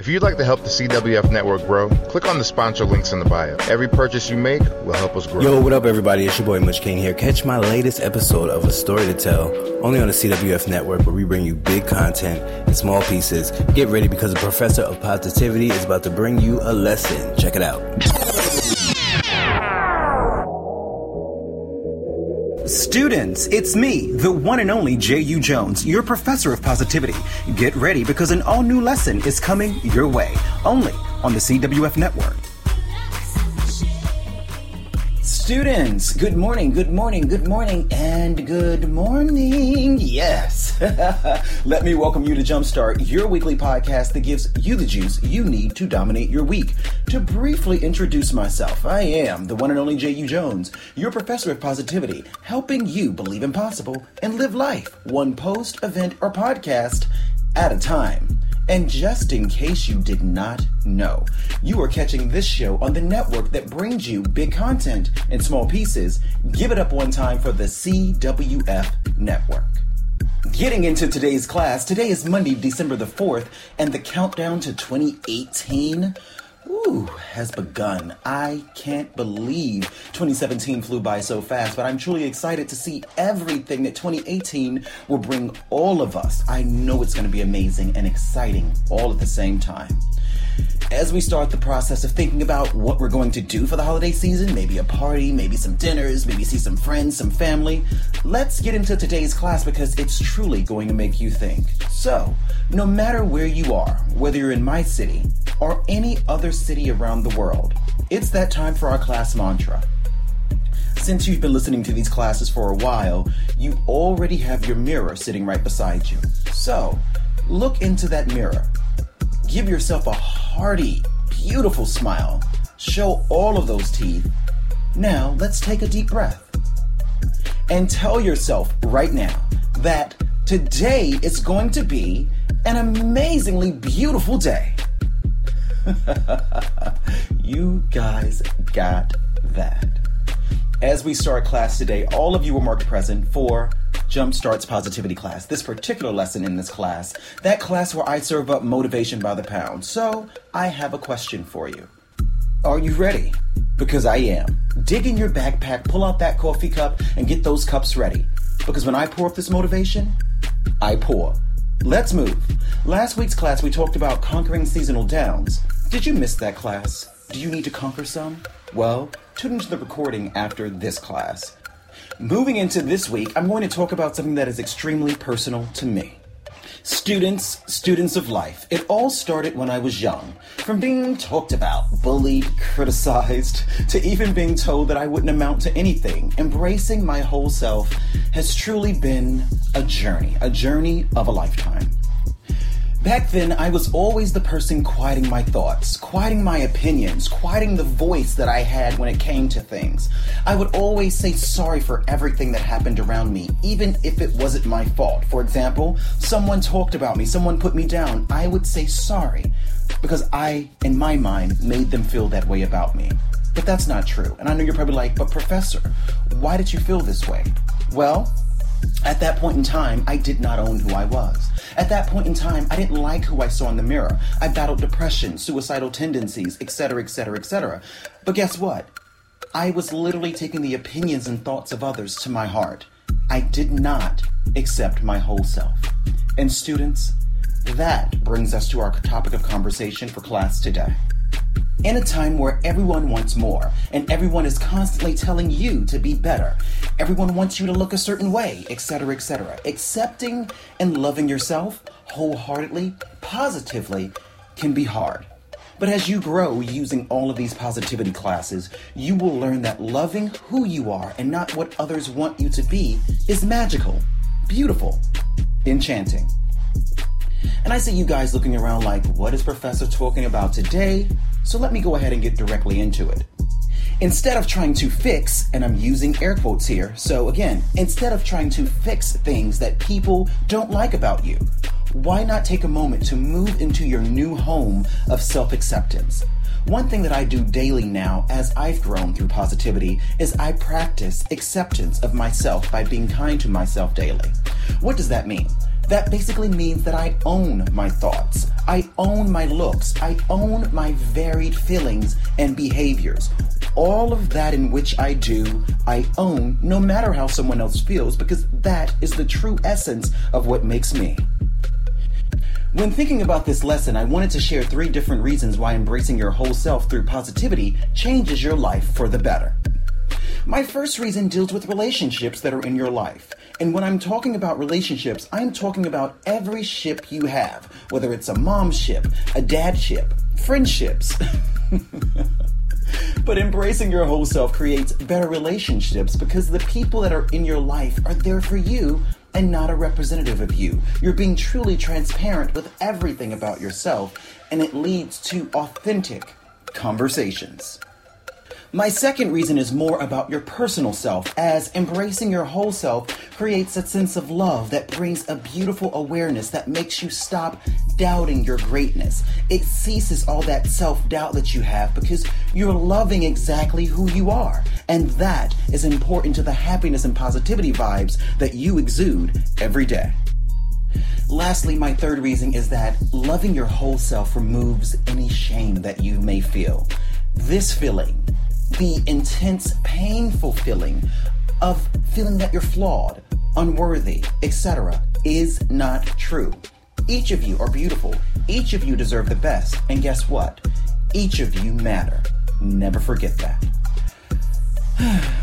If you'd like to help the CWF network grow, click on the sponsor links in the bio. Every purchase you make will help us grow. Yo, what up, everybody? It's your boy Much King here. Catch my latest episode of A Story to Tell only on the CWF network, where we bring you big content in small pieces. Get ready because the professor of positivity is about to bring you a lesson. Check it out. Students, it's me, the one and only J.U. Jones, your professor of positivity. Get ready because an all new lesson is coming your way, only on the CWF network. Students, good morning, good morning, good morning, and good morning. Yes. Let me welcome you to Jumpstart, your weekly podcast that gives you the juice you need to dominate your week. To briefly introduce myself, I am the one and only J.U. Jones, your professor of positivity, helping you believe in possible and live life one post, event, or podcast at a time. And just in case you did not know, you are catching this show on the network that brings you big content in small pieces. Give it up one time for the CWF network. Getting into today's class, today is Monday, December the 4th, and the countdown to 2018 Ooh, has begun. I can't believe 2017 flew by so fast, but I'm truly excited to see everything that 2018 will bring all of us. I know it's going to be amazing and exciting all at the same time. As we start the process of thinking about what we're going to do for the holiday season, maybe a party, maybe some dinners, maybe see some friends, some family, let's get into today's class because it's truly going to make you think. So, no matter where you are, whether you're in my city or any other city around the world, it's that time for our class mantra. Since you've been listening to these classes for a while, you already have your mirror sitting right beside you. So, look into that mirror Give yourself a hearty, beautiful smile. Show all of those teeth. Now, let's take a deep breath. And tell yourself right now that today is going to be an amazingly beautiful day. you guys got that. As we start class today, all of you were marked present for Jumpstarts Positivity class, this particular lesson in this class, that class where I serve up motivation by the pound. So, I have a question for you. Are you ready? Because I am. Dig in your backpack, pull out that coffee cup, and get those cups ready. Because when I pour up this motivation, I pour. Let's move. Last week's class, we talked about conquering seasonal downs. Did you miss that class? Do you need to conquer some? Well, tune into the recording after this class. Moving into this week, I'm going to talk about something that is extremely personal to me. Students, students of life. It all started when I was young. From being talked about, bullied, criticized, to even being told that I wouldn't amount to anything, embracing my whole self has truly been a journey, a journey of a lifetime. Back then, I was always the person quieting my thoughts, quieting my opinions, quieting the voice that I had when it came to things. I would always say sorry for everything that happened around me, even if it wasn't my fault. For example, someone talked about me, someone put me down. I would say sorry because I, in my mind, made them feel that way about me. But that's not true. And I know you're probably like, but Professor, why did you feel this way? Well, at that point in time, I did not own who I was. At that point in time, I didn't like who I saw in the mirror. I battled depression, suicidal tendencies, etc., etc., etc. But guess what? I was literally taking the opinions and thoughts of others to my heart. I did not accept my whole self. And students, that brings us to our topic of conversation for class today. In a time where everyone wants more and everyone is constantly telling you to be better, everyone wants you to look a certain way, etc., etc., accepting and loving yourself wholeheartedly, positively, can be hard. But as you grow using all of these positivity classes, you will learn that loving who you are and not what others want you to be is magical, beautiful, enchanting. And I see you guys looking around like, what is Professor talking about today? So let me go ahead and get directly into it. Instead of trying to fix, and I'm using air quotes here, so again, instead of trying to fix things that people don't like about you, why not take a moment to move into your new home of self acceptance? One thing that I do daily now as I've grown through positivity is I practice acceptance of myself by being kind to myself daily. What does that mean? That basically means that I own my thoughts, I own my looks, I own my varied feelings and behaviors. All of that in which I do, I own no matter how someone else feels because that is the true essence of what makes me. When thinking about this lesson, I wanted to share three different reasons why embracing your whole self through positivity changes your life for the better. My first reason deals with relationships that are in your life. And when I'm talking about relationships, I'm talking about every ship you have, whether it's a mom ship, a dad ship, friendships. but embracing your whole self creates better relationships because the people that are in your life are there for you and not a representative of you. You're being truly transparent with everything about yourself, and it leads to authentic conversations. My second reason is more about your personal self, as embracing your whole self creates a sense of love that brings a beautiful awareness that makes you stop doubting your greatness. It ceases all that self doubt that you have because you're loving exactly who you are. And that is important to the happiness and positivity vibes that you exude every day. Lastly, my third reason is that loving your whole self removes any shame that you may feel. This feeling, the intense, painful feeling of feeling that you're flawed, unworthy, etc., is not true. Each of you are beautiful. Each of you deserve the best. And guess what? Each of you matter. Never forget that.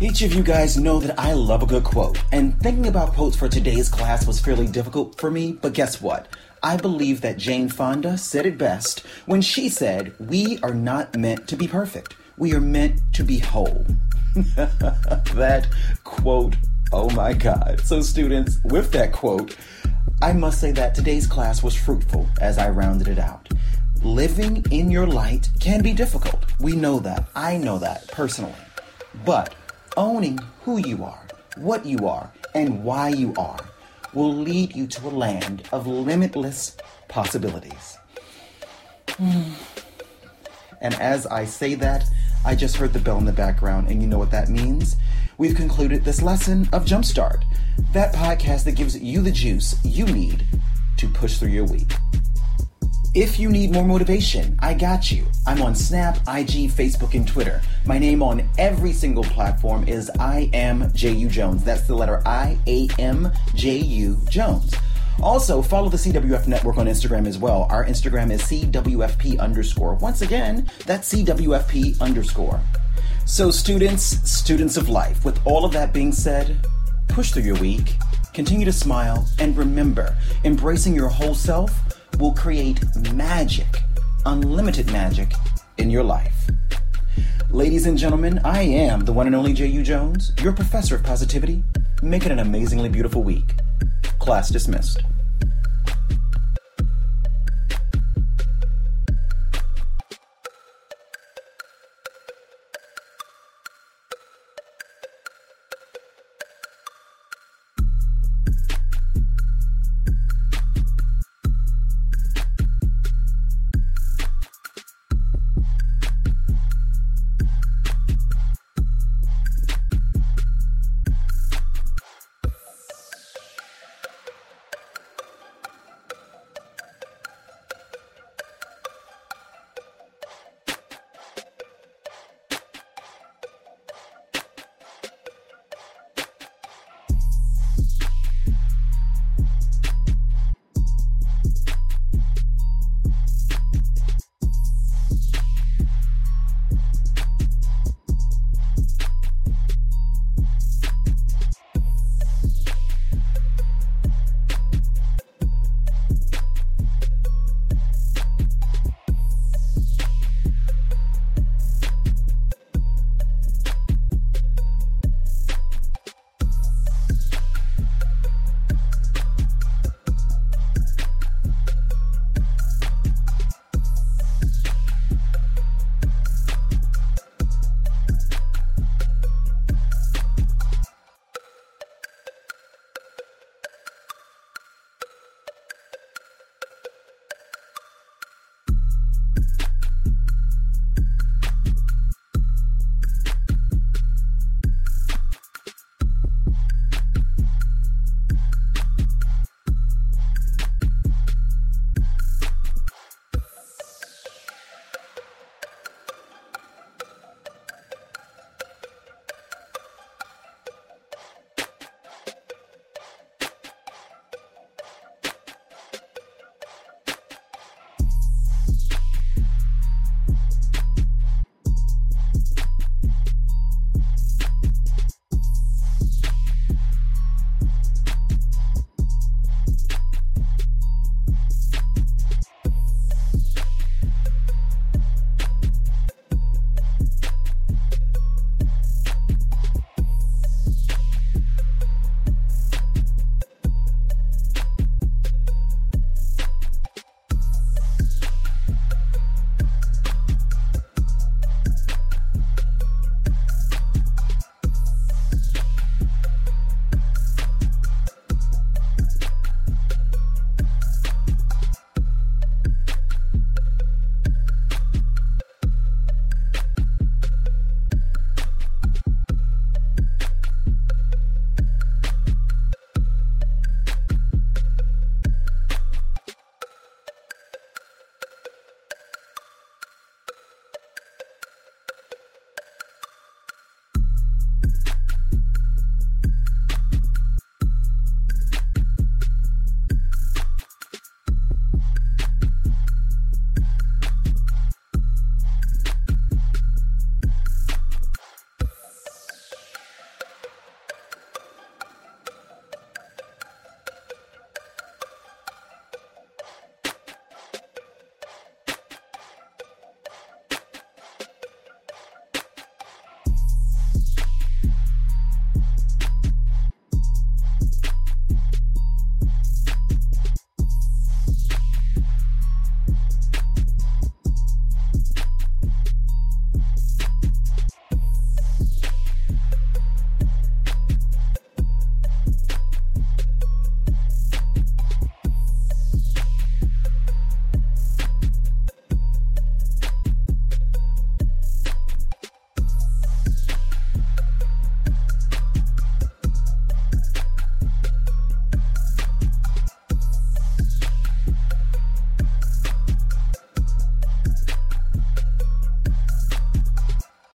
Each of you guys know that I love a good quote, and thinking about quotes for today's class was fairly difficult for me, but guess what? I believe that Jane Fonda said it best when she said, We are not meant to be perfect. We are meant to be whole. that quote, oh my God. So, students, with that quote, I must say that today's class was fruitful as I rounded it out. Living in your light can be difficult. We know that. I know that personally. But owning who you are, what you are, and why you are will lead you to a land of limitless possibilities. Hmm. And as I say that, I just heard the bell in the background, and you know what that means? We've concluded this lesson of Jumpstart, that podcast that gives you the juice you need to push through your week. If you need more motivation, I got you. I'm on Snap, IG, Facebook, and Twitter. My name on every single platform is I am J.U. Jones. That's the letter I A M J U Jones. Also, follow the CWF network on Instagram as well. Our Instagram is CWFP underscore. Once again, that's CWFP underscore. So, students, students of life, with all of that being said, push through your week, continue to smile, and remember, embracing your whole self will create magic, unlimited magic in your life. Ladies and gentlemen, I am the one and only J.U. Jones, your professor of positivity. Make it an amazingly beautiful week. Class dismissed.